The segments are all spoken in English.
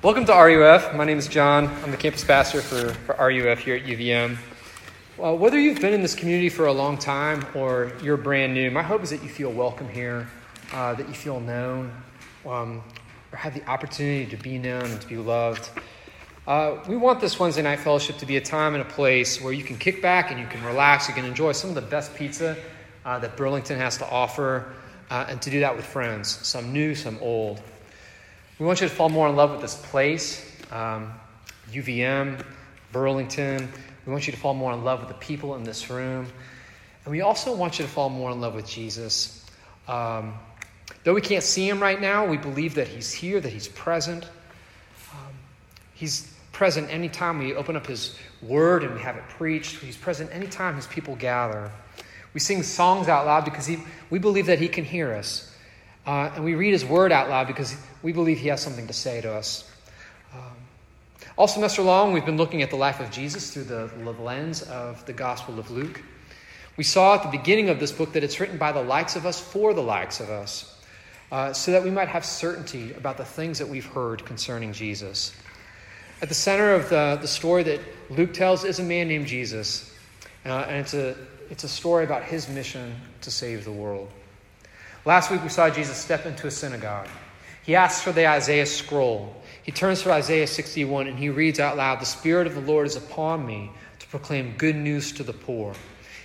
Welcome to RUF. My name is John. I'm the campus pastor for, for RUF here at UVM. Well, whether you've been in this community for a long time or you're brand new, my hope is that you feel welcome here, uh, that you feel known, um, or have the opportunity to be known and to be loved. Uh, we want this Wednesday night fellowship to be a time and a place where you can kick back and you can relax, you can enjoy some of the best pizza uh, that Burlington has to offer, uh, and to do that with friends, some new, some old. We want you to fall more in love with this place, um, UVM, Burlington. We want you to fall more in love with the people in this room. And we also want you to fall more in love with Jesus. Um, though we can't see him right now, we believe that he's here, that he's present. Um, he's present anytime we open up his word and we have it preached. He's present anytime his people gather. We sing songs out loud because he, we believe that he can hear us. Uh, and we read his word out loud because we believe he has something to say to us. Um, all semester long, we've been looking at the life of Jesus through the lens of the Gospel of Luke. We saw at the beginning of this book that it's written by the likes of us for the likes of us, uh, so that we might have certainty about the things that we've heard concerning Jesus. At the center of the, the story that Luke tells is a man named Jesus, uh, and it's a, it's a story about his mission to save the world. Last week we saw Jesus step into a synagogue. He asks for the Isaiah scroll. He turns to Isaiah 61 and he reads out loud The Spirit of the Lord is upon me to proclaim good news to the poor.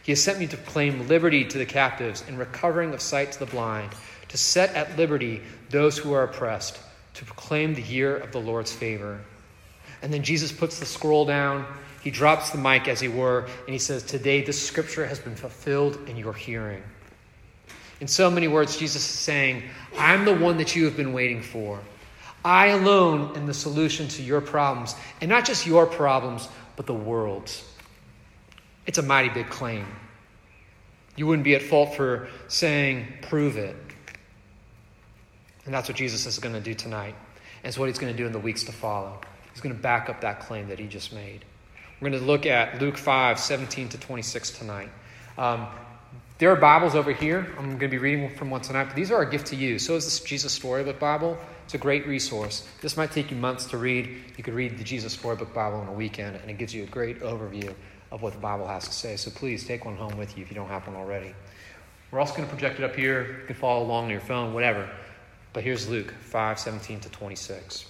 He has sent me to proclaim liberty to the captives and recovering of sight to the blind, to set at liberty those who are oppressed, to proclaim the year of the Lord's favor. And then Jesus puts the scroll down. He drops the mic, as he were, and he says, Today this scripture has been fulfilled in your hearing. In so many words, Jesus is saying, I'm the one that you have been waiting for. I alone am the solution to your problems, and not just your problems, but the world's. It's a mighty big claim. You wouldn't be at fault for saying, prove it. And that's what Jesus is going to do tonight. And it's what he's going to do in the weeks to follow. He's going to back up that claim that he just made. We're going to look at Luke 5, 17 to 26 tonight. Um, there are Bibles over here. I'm going to be reading from one tonight, but these are a gift to you. So is this Jesus Storybook Bible. It's a great resource. This might take you months to read. You could read the Jesus Storybook Bible in a weekend, and it gives you a great overview of what the Bible has to say. So please take one home with you if you don't have one already. We're also going to project it up here. You can follow along on your phone, whatever. But here's Luke 5 17 to 26.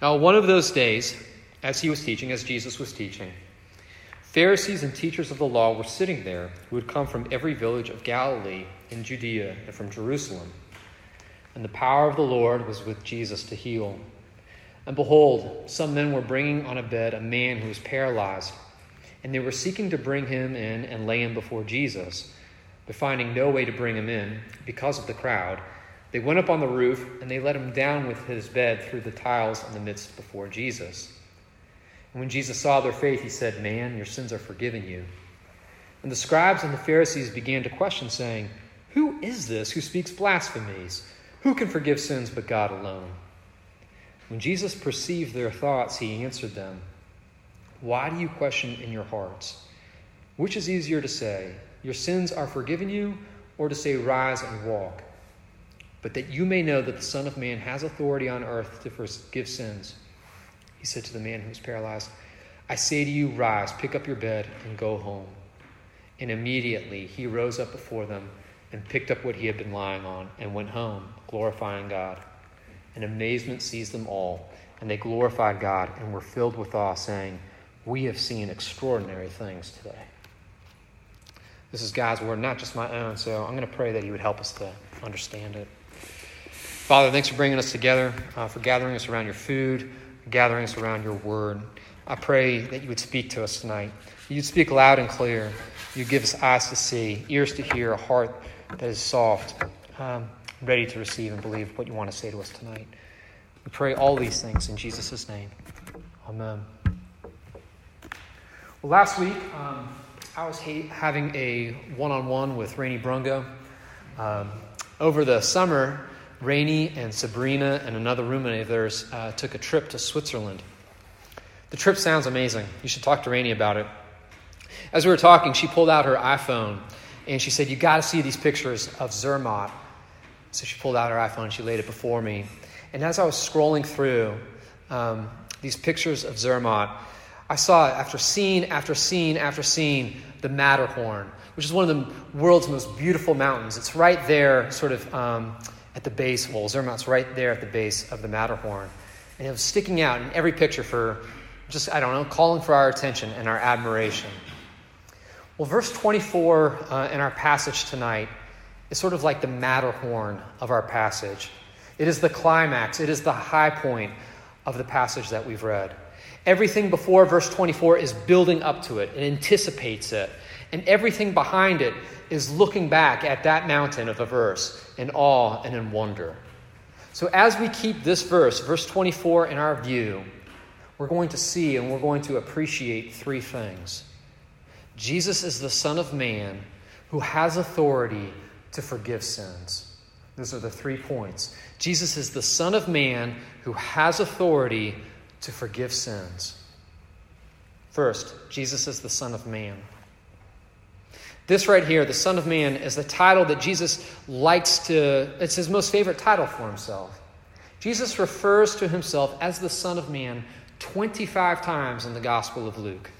Now, one of those days, as he was teaching, as Jesus was teaching, Pharisees and teachers of the law were sitting there who had come from every village of Galilee in Judea and from Jerusalem. And the power of the Lord was with Jesus to heal. And behold, some men were bringing on a bed a man who was paralyzed, and they were seeking to bring him in and lay him before Jesus. But finding no way to bring him in because of the crowd, they went up on the roof and they let him down with his bed through the tiles in the midst before Jesus. And when Jesus saw their faith, he said, Man, your sins are forgiven you. And the scribes and the Pharisees began to question, saying, Who is this who speaks blasphemies? Who can forgive sins but God alone? When Jesus perceived their thoughts, he answered them, Why do you question in your hearts? Which is easier to say, Your sins are forgiven you, or to say, Rise and walk? But that you may know that the Son of Man has authority on earth to forgive sins. He said to the man who was paralyzed, I say to you, rise, pick up your bed, and go home. And immediately he rose up before them and picked up what he had been lying on and went home, glorifying God. And amazement seized them all, and they glorified God and were filled with awe, saying, We have seen extraordinary things today. This is God's word, not just my own, so I'm going to pray that He would help us to understand it. Father, thanks for bringing us together, uh, for gathering us around your food gathering us around your word. I pray that you would speak to us tonight. You'd speak loud and clear. You give us eyes to see, ears to hear, a heart that is soft, um, ready to receive and believe what you want to say to us tonight. We pray all these things in Jesus' name. Amen. Well, last week, um, I was ha- having a one on one with Rainey Brungo. Um, over the summer, Rainey and Sabrina and another roommate of theirs uh, took a trip to Switzerland. The trip sounds amazing. You should talk to Rainey about it. As we were talking, she pulled out her iPhone and she said, You got to see these pictures of Zermatt. So she pulled out her iPhone and she laid it before me. And as I was scrolling through um, these pictures of Zermatt, I saw after scene after scene after scene the Matterhorn, which is one of the world's most beautiful mountains. It's right there, sort of um, at the base. Well, Zermatt's right there at the base of the Matterhorn. And it was sticking out in every picture for just, I don't know, calling for our attention and our admiration. Well, verse 24 uh, in our passage tonight is sort of like the Matterhorn of our passage. It is the climax, it is the high point of the passage that we've read. Everything before verse 24 is building up to it, it anticipates it. And everything behind it is looking back at that mountain of a verse in awe and in wonder. So, as we keep this verse, verse 24, in our view, we're going to see and we're going to appreciate three things. Jesus is the Son of Man who has authority to forgive sins. Those are the three points. Jesus is the Son of Man who has authority to forgive sins. First, Jesus is the Son of Man. This right here, the Son of Man, is the title that Jesus likes to, it's his most favorite title for himself. Jesus refers to himself as the Son of Man 25 times in the Gospel of Luke.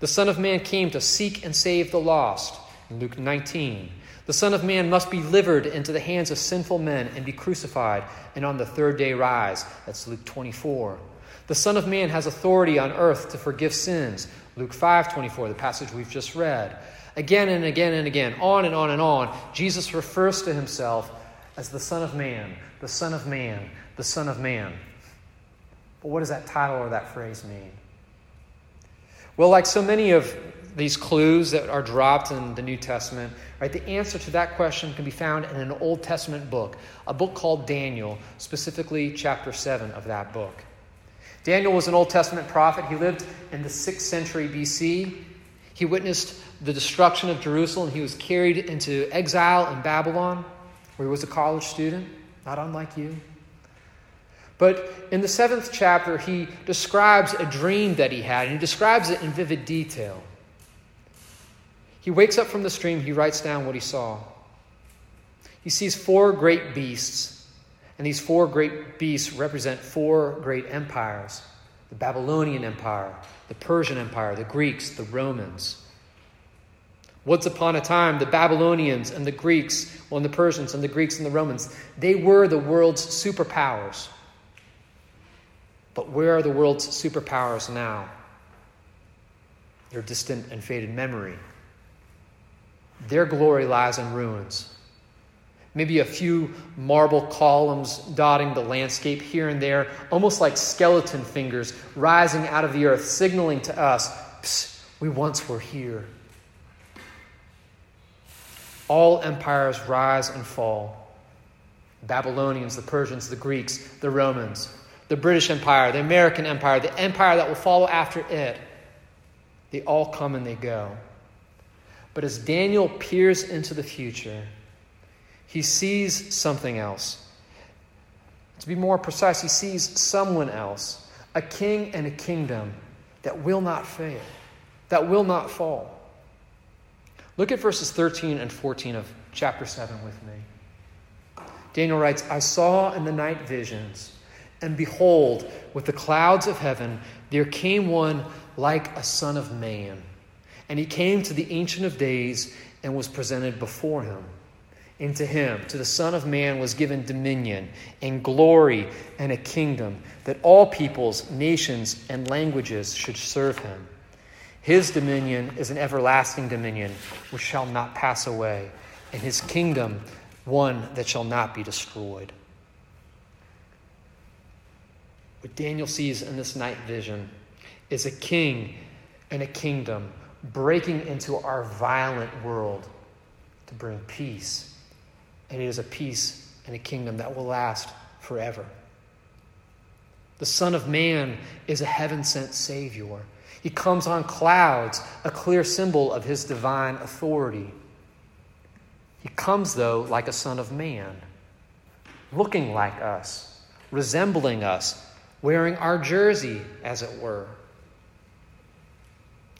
The Son of Man came to seek and save the lost, in Luke 19. The Son of Man must be delivered into the hands of sinful men and be crucified, and on the third day rise. That's Luke 24. The Son of Man has authority on earth to forgive sins, Luke 5 24, the passage we've just read. Again and again and again, on and on and on, Jesus refers to himself as the Son of Man, the Son of Man, the Son of Man. But what does that title or that phrase mean? Well, like so many of these clues that are dropped in the New Testament, right, the answer to that question can be found in an Old Testament book, a book called Daniel, specifically chapter 7 of that book. Daniel was an Old Testament prophet. He lived in the 6th century BC. He witnessed the destruction of Jerusalem. He was carried into exile in Babylon, where he was a college student, not unlike you. But in the seventh chapter, he describes a dream that he had, and he describes it in vivid detail. He wakes up from the dream, he writes down what he saw. He sees four great beasts, and these four great beasts represent four great empires the Babylonian Empire, the Persian Empire, the Greeks, the Romans. Once upon a time, the Babylonians and the Greeks, well, and the Persians and the Greeks and the Romans, they were the world's superpowers. But where are the world's superpowers now? They're distant and faded memory. Their glory lies in ruins. Maybe a few marble columns dotting the landscape here and there, almost like skeleton fingers rising out of the earth, signaling to us, Psst, we once were here. All empires rise and fall. The Babylonians, the Persians, the Greeks, the Romans, the British Empire, the American Empire, the empire that will follow after it. They all come and they go. But as Daniel peers into the future, he sees something else. To be more precise, he sees someone else, a king and a kingdom that will not fail, that will not fall. Look at verses 13 and 14 of chapter 7 with me. Daniel writes, I saw in the night visions, and behold, with the clouds of heaven, there came one like a son of man. And he came to the Ancient of Days and was presented before him. And to him, to the Son of Man, was given dominion and glory and a kingdom that all peoples, nations, and languages should serve him. His dominion is an everlasting dominion which shall not pass away, and his kingdom one that shall not be destroyed. What Daniel sees in this night vision is a king and a kingdom breaking into our violent world to bring peace. And it is a peace and a kingdom that will last forever. The Son of Man is a heaven sent Savior. He comes on clouds, a clear symbol of his divine authority. He comes, though, like a Son of Man, looking like us, resembling us, wearing our jersey, as it were.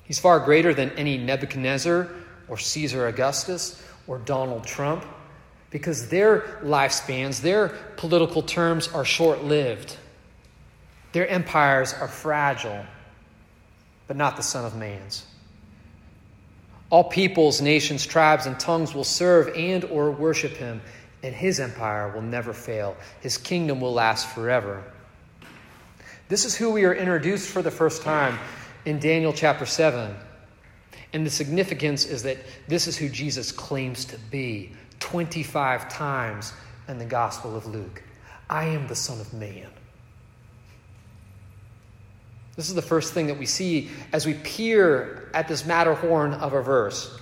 He's far greater than any Nebuchadnezzar or Caesar Augustus or Donald Trump. Because their lifespans, their political terms are short lived. Their empires are fragile, but not the Son of Man's. All peoples, nations, tribes, and tongues will serve and or worship him, and his empire will never fail. His kingdom will last forever. This is who we are introduced for the first time in Daniel chapter 7. And the significance is that this is who Jesus claims to be 25 times in the Gospel of Luke. I am the Son of Man. This is the first thing that we see as we peer at this Matterhorn of a verse.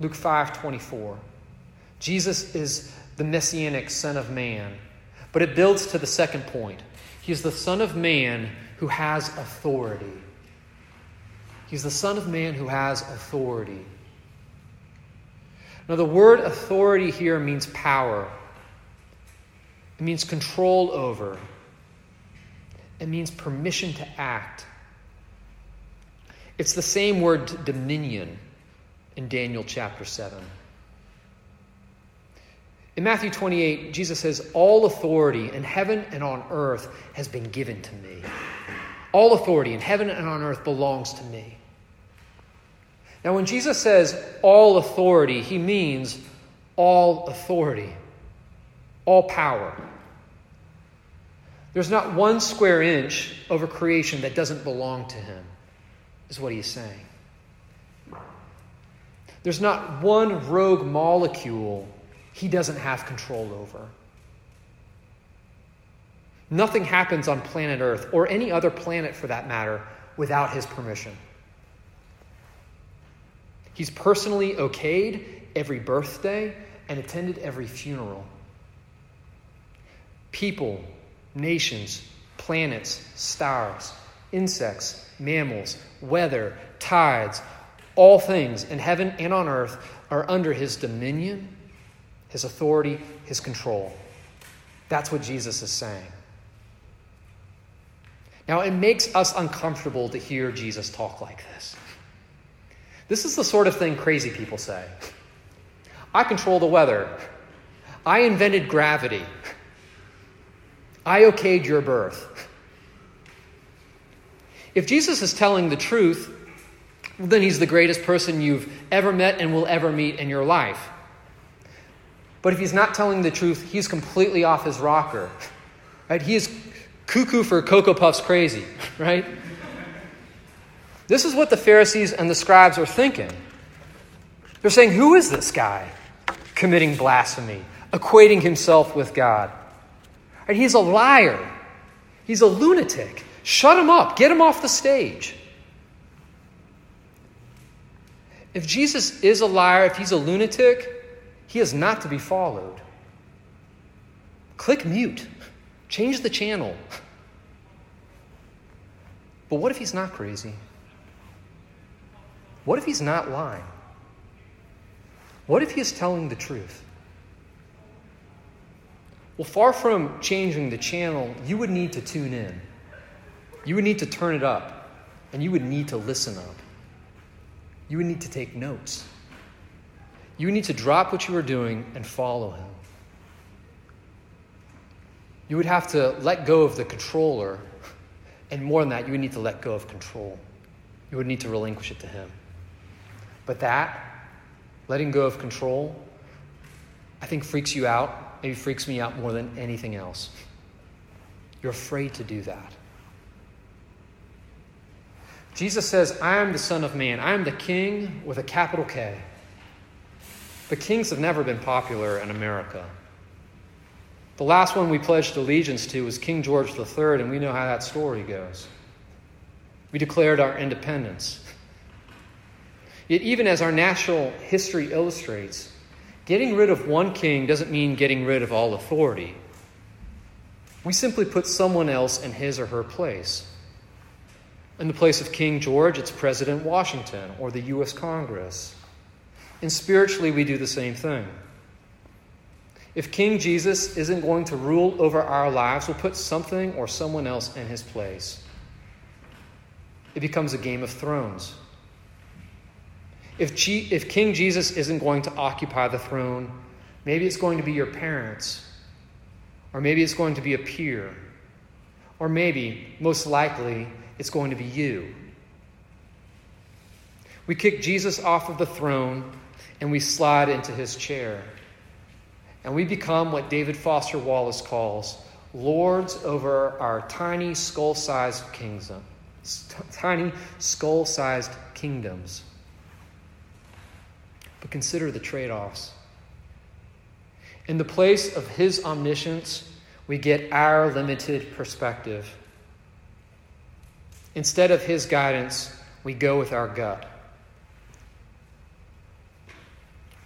Luke 5 24. Jesus is the messianic Son of Man. But it builds to the second point. He is the Son of Man who has authority. He's the Son of Man who has authority. Now, the word authority here means power, it means control over, it means permission to act. It's the same word dominion in Daniel chapter 7. In Matthew 28, Jesus says, All authority in heaven and on earth has been given to me. All authority in heaven and on earth belongs to me. Now, when Jesus says all authority, he means all authority, all power. There's not one square inch over creation that doesn't belong to him, is what he's saying. There's not one rogue molecule he doesn't have control over. Nothing happens on planet Earth, or any other planet for that matter, without his permission. He's personally okayed every birthday and attended every funeral. People, nations, planets, stars, insects, mammals, weather, tides, all things in heaven and on earth are under his dominion, his authority, his control. That's what Jesus is saying. Now, it makes us uncomfortable to hear Jesus talk like this. This is the sort of thing crazy people say. I control the weather. I invented gravity. I okayed your birth. If Jesus is telling the truth, then he's the greatest person you've ever met and will ever meet in your life. But if he's not telling the truth, he's completely off his rocker. Right? He is cuckoo for Cocoa Puffs crazy, right? This is what the Pharisees and the scribes are thinking. They're saying, Who is this guy committing blasphemy, equating himself with God? Right? He's a liar, he's a lunatic. Shut him up, get him off the stage. If Jesus is a liar, if he's a lunatic, he is not to be followed. Click mute, change the channel. But what if he's not crazy? What if he's not lying? What if he is telling the truth? Well, far from changing the channel, you would need to tune in. You would need to turn it up, and you would need to listen up. You would need to take notes. You would need to drop what you were doing and follow him. You would have to let go of the controller, and more than that, you would need to let go of control. You would need to relinquish it to him. But that, letting go of control, I think freaks you out, maybe freaks me out more than anything else. You're afraid to do that. Jesus says, I am the Son of Man. I am the King with a capital K. But kings have never been popular in America. The last one we pledged allegiance to was King George III, and we know how that story goes. We declared our independence. Yet, even as our national history illustrates, getting rid of one king doesn't mean getting rid of all authority. We simply put someone else in his or her place. In the place of King George, it's President Washington or the U.S. Congress. And spiritually, we do the same thing. If King Jesus isn't going to rule over our lives, we'll put something or someone else in his place. It becomes a game of thrones. If, G- if King Jesus isn't going to occupy the throne, Maybe it's going to be your parents, or maybe it's going to be a peer, or maybe, most likely, it's going to be you. We kick Jesus off of the throne and we slide into his chair. And we become what David Foster Wallace calls lords over our tiny skull sized kingdom. Tiny skull sized kingdoms. Consider the trade offs. In the place of his omniscience, we get our limited perspective. Instead of his guidance, we go with our gut.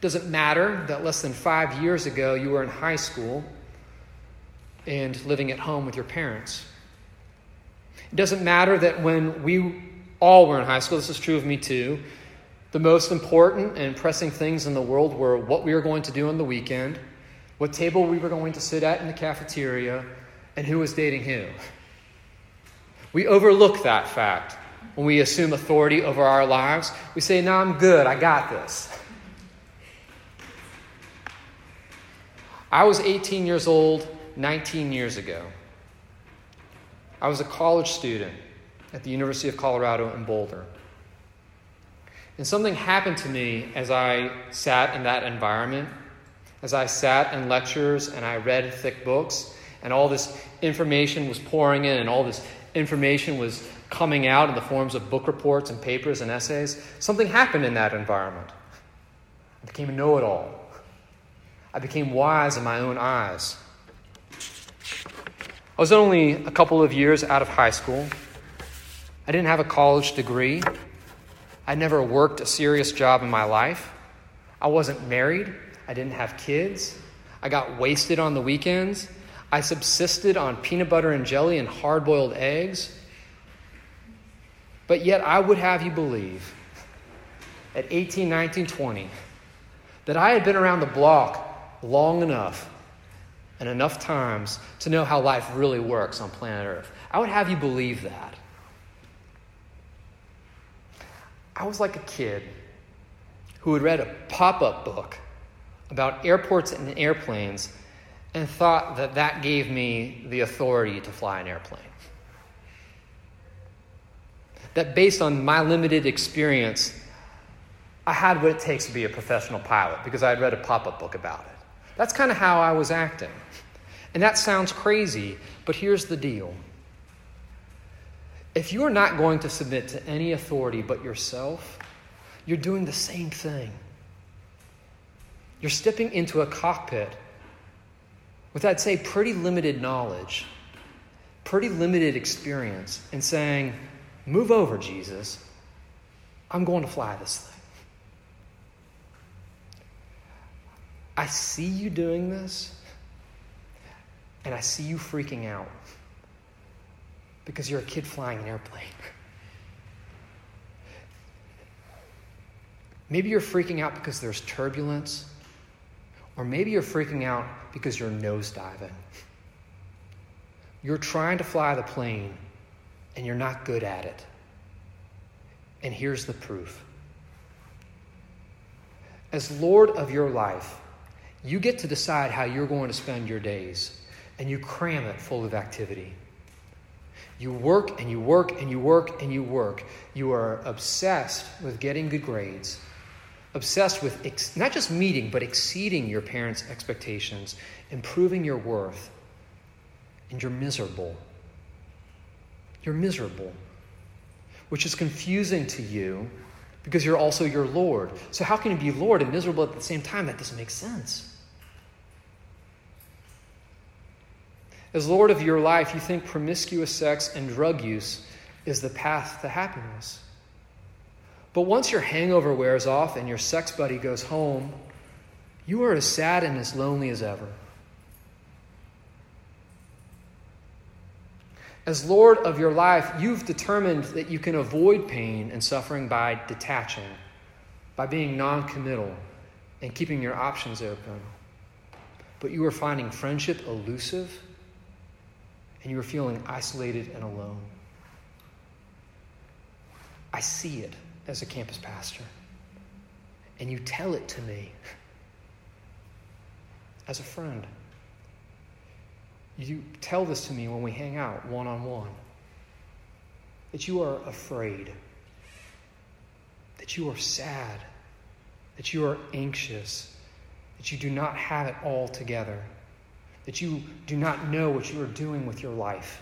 Does it matter that less than five years ago you were in high school and living at home with your parents? It doesn't matter that when we all were in high school, this is true of me too, the most important and pressing things in the world were what we were going to do on the weekend, what table we were going to sit at in the cafeteria, and who was dating who. We overlook that fact when we assume authority over our lives. We say, No, I'm good, I got this. I was 18 years old 19 years ago. I was a college student at the University of Colorado in Boulder. And something happened to me as I sat in that environment, as I sat in lectures and I read thick books, and all this information was pouring in, and all this information was coming out in the forms of book reports and papers and essays. Something happened in that environment. I became a know it all. I became wise in my own eyes. I was only a couple of years out of high school. I didn't have a college degree. I never worked a serious job in my life. I wasn't married. I didn't have kids. I got wasted on the weekends. I subsisted on peanut butter and jelly and hard boiled eggs. But yet, I would have you believe at 18, 19, 20 that I had been around the block long enough and enough times to know how life really works on planet Earth. I would have you believe that. I was like a kid who had read a pop up book about airports and airplanes and thought that that gave me the authority to fly an airplane. That based on my limited experience, I had what it takes to be a professional pilot because I had read a pop up book about it. That's kind of how I was acting. And that sounds crazy, but here's the deal. If you're not going to submit to any authority but yourself, you're doing the same thing. You're stepping into a cockpit with, I'd say, pretty limited knowledge, pretty limited experience, and saying, Move over, Jesus. I'm going to fly this thing. I see you doing this, and I see you freaking out because you're a kid flying an airplane. Maybe you're freaking out because there's turbulence, or maybe you're freaking out because you're nosediving. You're trying to fly the plane, and you're not good at it. And here's the proof. As Lord of your life, you get to decide how you're going to spend your days, and you cram it full of activity. You work and you work and you work and you work. You are obsessed with getting good grades, obsessed with ex- not just meeting, but exceeding your parents' expectations, improving your worth, and you're miserable. You're miserable, which is confusing to you because you're also your Lord. So, how can you be Lord and miserable at the same time? That doesn't make sense. As Lord of your life, you think promiscuous sex and drug use is the path to happiness. But once your hangover wears off and your sex buddy goes home, you are as sad and as lonely as ever. As Lord of your life, you've determined that you can avoid pain and suffering by detaching, by being non committal, and keeping your options open. But you are finding friendship elusive and you are feeling isolated and alone. I see it as a campus pastor, and you tell it to me. as a friend. You tell this to me when we hang out one on one that you are afraid, that you are sad, that you are anxious, that you do not have it all together, that you do not know what you are doing with your life.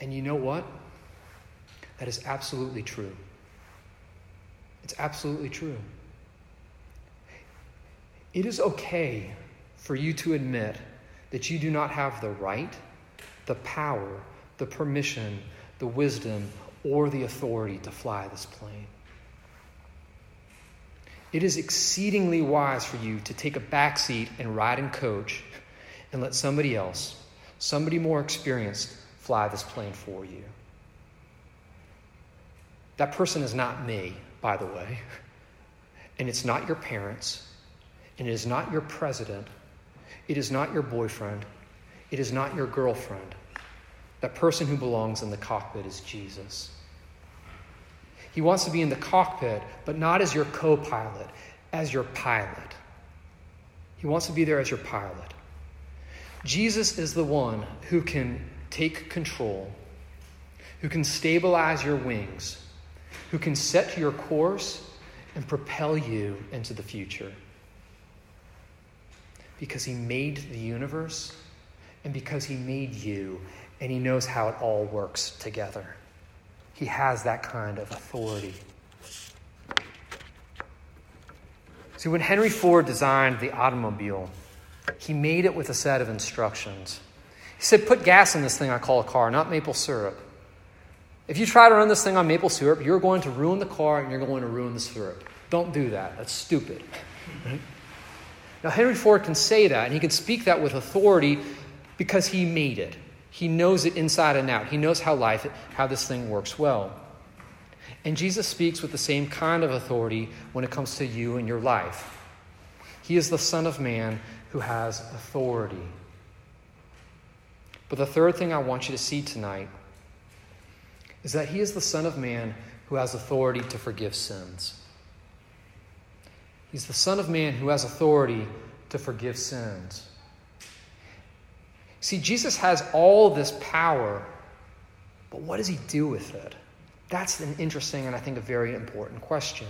And you know what? That is absolutely true. It's absolutely true. It is okay for you to admit that you do not have the right, the power, the permission, the wisdom, or the authority to fly this plane. It is exceedingly wise for you to take a back seat and ride in coach and let somebody else, somebody more experienced, fly this plane for you. That person is not me, by the way, and it's not your parents, and it is not your president it is not your boyfriend. It is not your girlfriend. That person who belongs in the cockpit is Jesus. He wants to be in the cockpit, but not as your co pilot, as your pilot. He wants to be there as your pilot. Jesus is the one who can take control, who can stabilize your wings, who can set your course and propel you into the future because He made the universe and because He made you and He knows how it all works together. He has that kind of authority. See, when Henry Ford designed the automobile, he made it with a set of instructions. He said, Put gas in this thing I call a car, not maple syrup. If you try to run this thing on maple syrup, you're going to ruin the car and you're going to ruin the syrup. Don't do that. That's stupid. Right? Now, Henry Ford can say that, and he can speak that with authority because he made it. He knows it inside and out. He knows how life, how this thing works well. And Jesus speaks with the same kind of authority when it comes to you and your life. He is the Son of Man who has authority. But the third thing I want you to see tonight is that He is the Son of Man who has authority to forgive sins. He's the Son of Man who has authority to forgive sins. See, Jesus has all this power, but what does he do with it? That's an interesting and I think a very important question.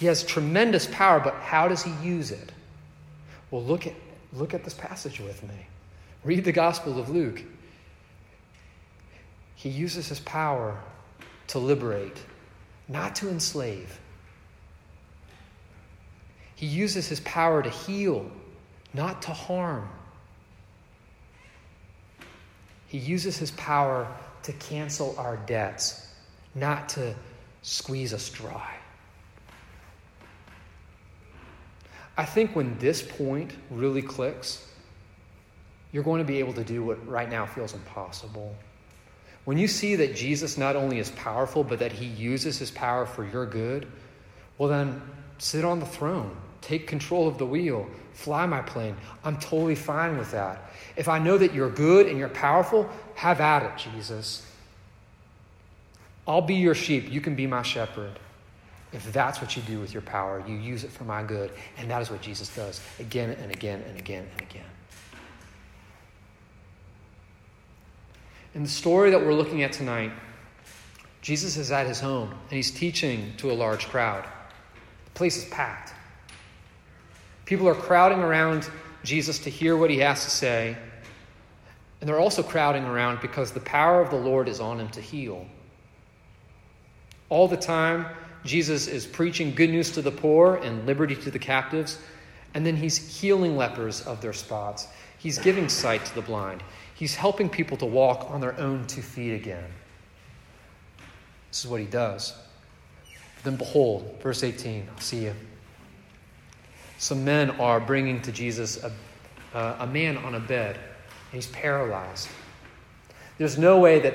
He has tremendous power, but how does he use it? Well, look at, look at this passage with me. Read the Gospel of Luke. He uses his power to liberate, not to enslave. He uses his power to heal, not to harm. He uses his power to cancel our debts, not to squeeze us dry. I think when this point really clicks, you're going to be able to do what right now feels impossible. When you see that Jesus not only is powerful, but that he uses his power for your good, well, then sit on the throne. Take control of the wheel. Fly my plane. I'm totally fine with that. If I know that you're good and you're powerful, have at it, Jesus. I'll be your sheep. You can be my shepherd. If that's what you do with your power, you use it for my good. And that is what Jesus does again and again and again and again. In the story that we're looking at tonight, Jesus is at his home and he's teaching to a large crowd. The place is packed. People are crowding around Jesus to hear what he has to say. And they're also crowding around because the power of the Lord is on him to heal. All the time, Jesus is preaching good news to the poor and liberty to the captives, and then he's healing lepers of their spots. He's giving sight to the blind. He's helping people to walk on their own two feet again. This is what he does. Then behold, verse 18, I'll see you some men are bringing to Jesus a, uh, a man on a bed, and he's paralyzed. There's no way that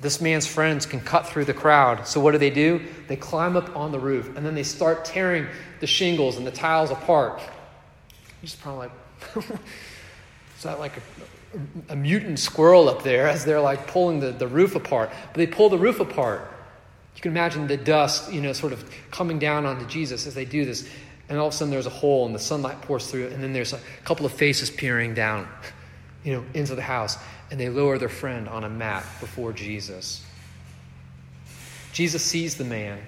this man's friends can cut through the crowd. So what do they do? They climb up on the roof, and then they start tearing the shingles and the tiles apart. He's probably like, is that like a, a, mutant squirrel up there as they're like pulling the, the roof apart? But they pull the roof apart. You can imagine the dust, you know, sort of coming down onto Jesus as they do this. And all of a sudden there's a hole and the sunlight pours through, and then there's a couple of faces peering down, you know, into the house. And they lower their friend on a mat before Jesus. Jesus sees the man,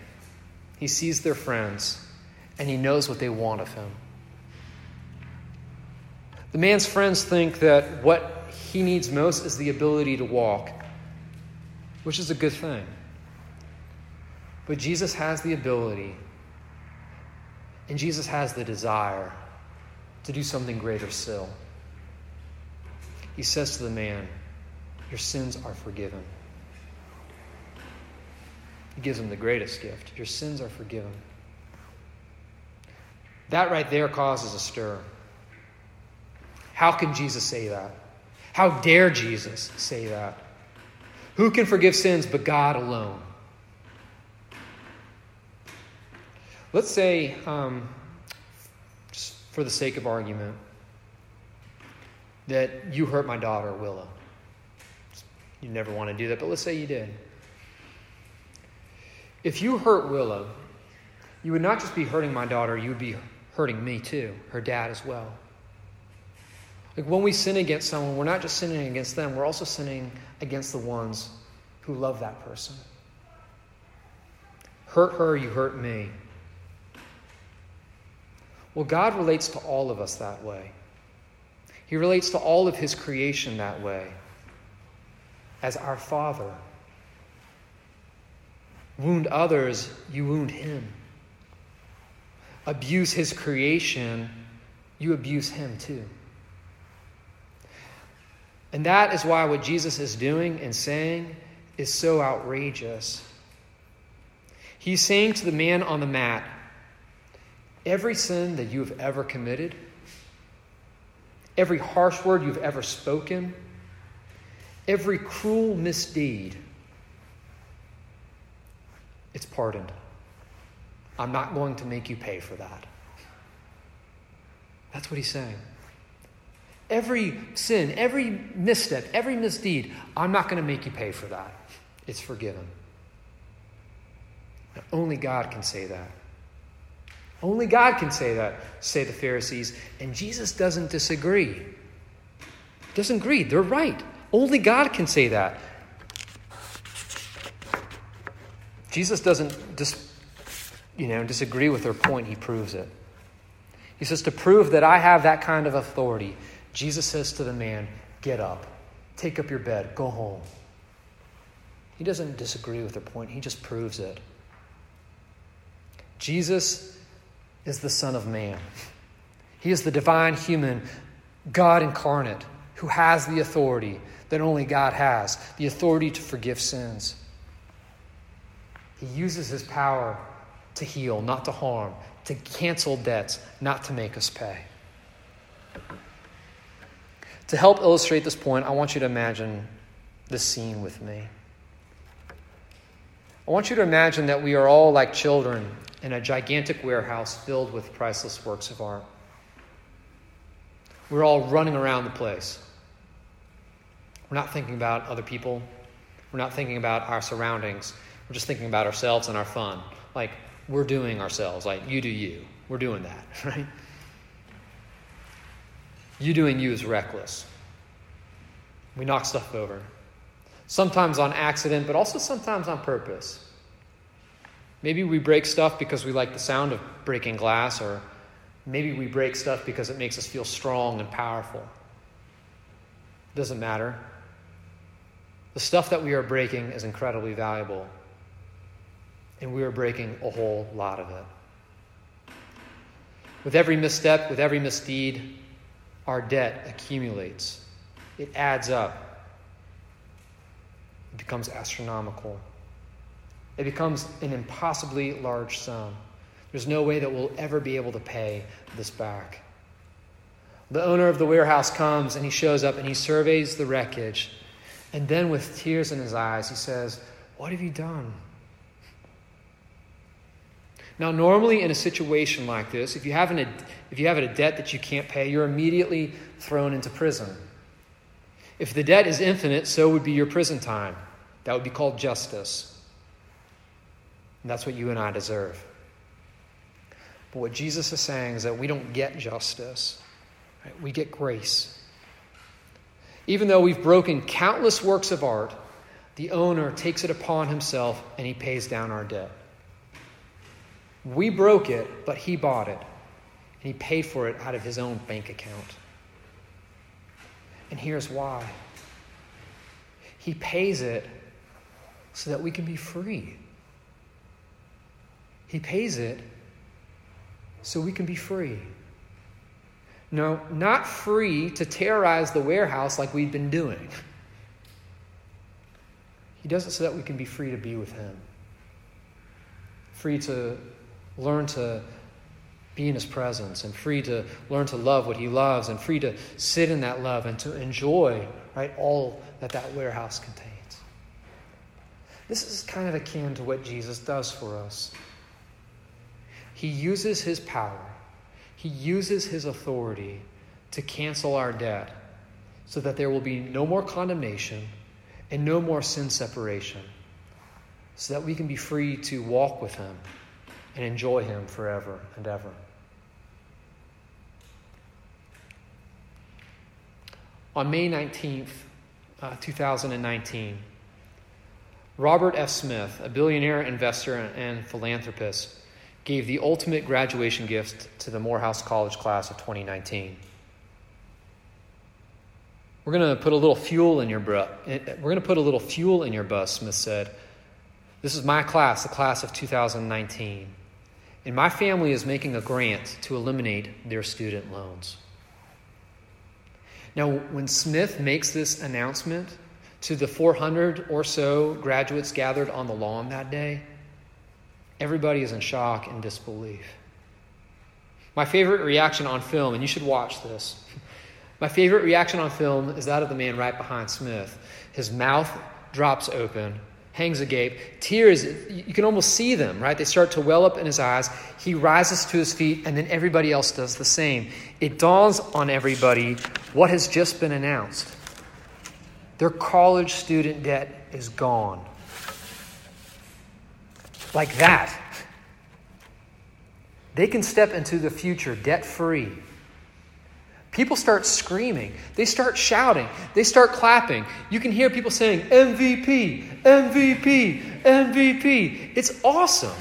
he sees their friends, and he knows what they want of him. The man's friends think that what he needs most is the ability to walk, which is a good thing. But Jesus has the ability, and Jesus has the desire to do something greater still. He says to the man, Your sins are forgiven. He gives him the greatest gift Your sins are forgiven. That right there causes a stir. How can Jesus say that? How dare Jesus say that? Who can forgive sins but God alone? Let's say, um, just for the sake of argument, that you hurt my daughter, Willow. You never want to do that, but let's say you did. If you hurt Willow, you would not just be hurting my daughter, you would be hurting me too, her dad as well. Like when we sin against someone, we're not just sinning against them, we're also sinning against the ones who love that person. Hurt her, you hurt me. Well, God relates to all of us that way. He relates to all of His creation that way as our Father. Wound others, you wound Him. Abuse His creation, you abuse Him too. And that is why what Jesus is doing and saying is so outrageous. He's saying to the man on the mat, every sin that you have ever committed, every harsh word you've ever spoken, every cruel misdeed, it's pardoned. I'm not going to make you pay for that. That's what he's saying. Every sin, every misstep, every misdeed, I'm not going to make you pay for that. It's forgiven. Now, only God can say that. Only God can say that, say the Pharisees. And Jesus doesn't disagree. Doesn't agree. They're right. Only God can say that. Jesus doesn't dis, you know, disagree with their point, he proves it. He says, To prove that I have that kind of authority, Jesus says to the man, Get up, take up your bed, go home. He doesn't disagree with their point, he just proves it. Jesus is the Son of Man. He is the divine human, God incarnate, who has the authority that only God has the authority to forgive sins. He uses his power to heal, not to harm, to cancel debts, not to make us pay. To help illustrate this point, I want you to imagine this scene with me. I want you to imagine that we are all like children in a gigantic warehouse filled with priceless works of art. We're all running around the place. We're not thinking about other people. We're not thinking about our surroundings. We're just thinking about ourselves and our fun. Like, we're doing ourselves. Like, you do you. We're doing that, right? You doing you is reckless. We knock stuff over. Sometimes on accident, but also sometimes on purpose. Maybe we break stuff because we like the sound of breaking glass, or maybe we break stuff because it makes us feel strong and powerful. It Doesn't matter. The stuff that we are breaking is incredibly valuable, and we are breaking a whole lot of it. With every misstep, with every misdeed, our debt accumulates, it adds up, it becomes astronomical. It becomes an impossibly large sum. There's no way that we'll ever be able to pay this back. The owner of the warehouse comes and he shows up and he surveys the wreckage. And then, with tears in his eyes, he says, What have you done? Now, normally in a situation like this, if you have, an, if you have a debt that you can't pay, you're immediately thrown into prison. If the debt is infinite, so would be your prison time. That would be called justice. And that's what you and I deserve. But what Jesus is saying is that we don't get justice, right? we get grace. Even though we've broken countless works of art, the owner takes it upon himself and he pays down our debt. We broke it, but he bought it. And he paid for it out of his own bank account. And here's why He pays it so that we can be free. He pays it so we can be free. No, not free to terrorize the warehouse like we've been doing. He does it so that we can be free to be with Him, free to learn to be in His presence, and free to learn to love what He loves, and free to sit in that love and to enjoy right all that that warehouse contains. This is kind of akin to what Jesus does for us. He uses His power, He uses His authority to cancel our debt so that there will be no more condemnation and no more sin separation, so that we can be free to walk with Him and enjoy Him forever and ever. On May 19th, uh, 2019, Robert F. Smith, a billionaire investor and philanthropist, gave the ultimate graduation gift to the Morehouse College class of 2019. We're going eh, eh, to put a little fuel in your bus. We're going to put a little fuel in your bus, Smith said. This is my class, the class of 2019. And my family is making a grant to eliminate their student loans. Now, when Smith makes this announcement to the 400 or so graduates gathered on the lawn that day, everybody is in shock and disbelief. My favorite reaction on film, and you should watch this. My favorite reaction on film is that of the man right behind Smith. His mouth drops open, hangs agape, tears, you can almost see them, right? They start to well up in his eyes. He rises to his feet, and then everybody else does the same. It dawns on everybody what has just been announced their college student debt is gone. Like that. They can step into the future debt free People start screaming. They start shouting. They start clapping. You can hear people saying, MVP, MVP, MVP. It's awesome.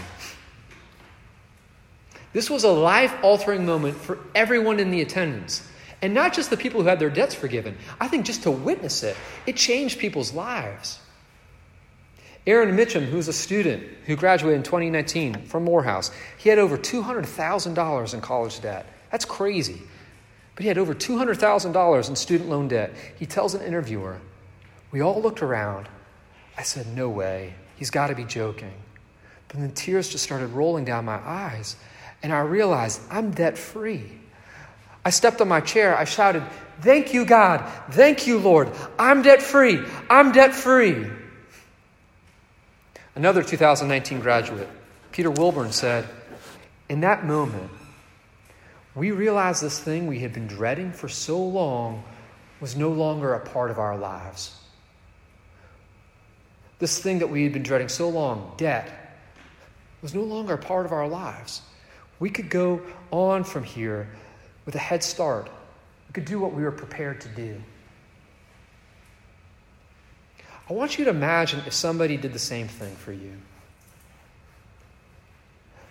This was a life altering moment for everyone in the attendance. And not just the people who had their debts forgiven. I think just to witness it, it changed people's lives. Aaron Mitchom, who's a student who graduated in 2019 from Morehouse, he had over $200,000 in college debt. That's crazy. But he had over $200,000 in student loan debt. He tells an interviewer, We all looked around. I said, No way. He's got to be joking. But then tears just started rolling down my eyes, and I realized I'm debt free. I stepped on my chair. I shouted, Thank you, God. Thank you, Lord. I'm debt free. I'm debt free. Another 2019 graduate, Peter Wilburn, said, In that moment, we realized this thing we had been dreading for so long was no longer a part of our lives. This thing that we had been dreading so long, debt, was no longer a part of our lives. We could go on from here with a head start. We could do what we were prepared to do. I want you to imagine if somebody did the same thing for you.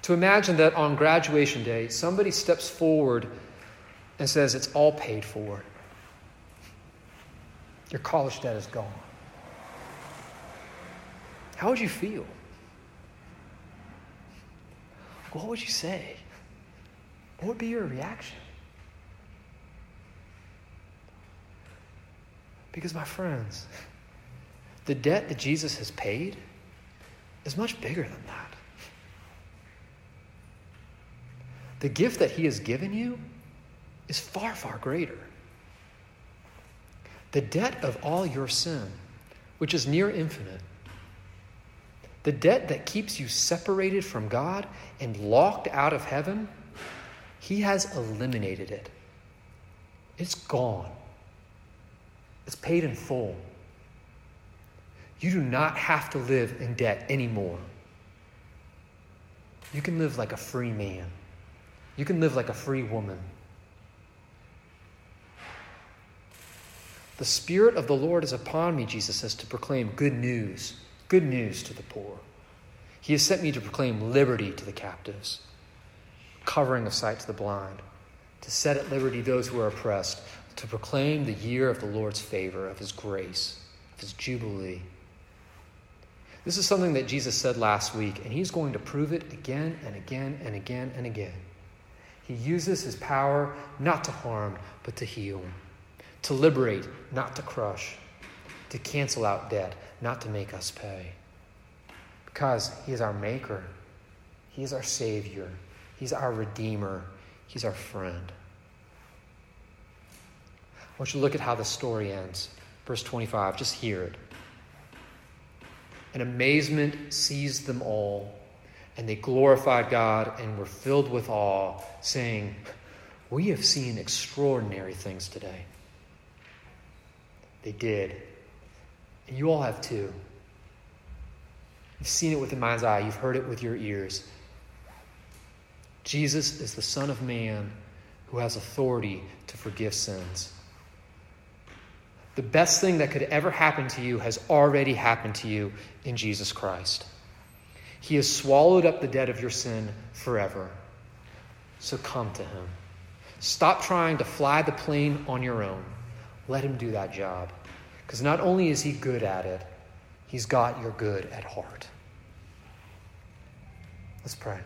To imagine that on graduation day, somebody steps forward and says, It's all paid for. Your college debt is gone. How would you feel? What would you say? What would be your reaction? Because, my friends, the debt that Jesus has paid is much bigger than that. the gift that He has given you is far, far greater. The debt of all your sin, which is near infinite, the debt that keeps you separated from God and locked out of heaven, He has eliminated it. It's gone, it's paid in full. You do not have to live in debt anymore. You can live like a free man. You can live like a free woman. The Spirit of the Lord is upon me, Jesus says, to proclaim good news, good news to the poor. He has sent me to proclaim liberty to the captives, covering of sight to the blind, to set at liberty those who are oppressed, to proclaim the year of the Lord's favor, of his grace, of his jubilee. This is something that Jesus said last week, and he's going to prove it again and again and again and again. He uses his power not to harm, but to heal, to liberate, not to crush, to cancel out debt, not to make us pay. Because he is our maker, he is our savior, he's our redeemer, he's our friend. I want you to look at how the story ends. Verse 25, just hear it. And amazement seized them all and they glorified God and were filled with awe, saying, We have seen extraordinary things today. They did. And you all have too. You've seen it with the mind's eye, you've heard it with your ears. Jesus is the Son of Man who has authority to forgive sins. The best thing that could ever happen to you has already happened to you in Jesus Christ. He has swallowed up the debt of your sin forever. So come to him. Stop trying to fly the plane on your own. Let him do that job. Because not only is he good at it, he's got your good at heart. Let's pray.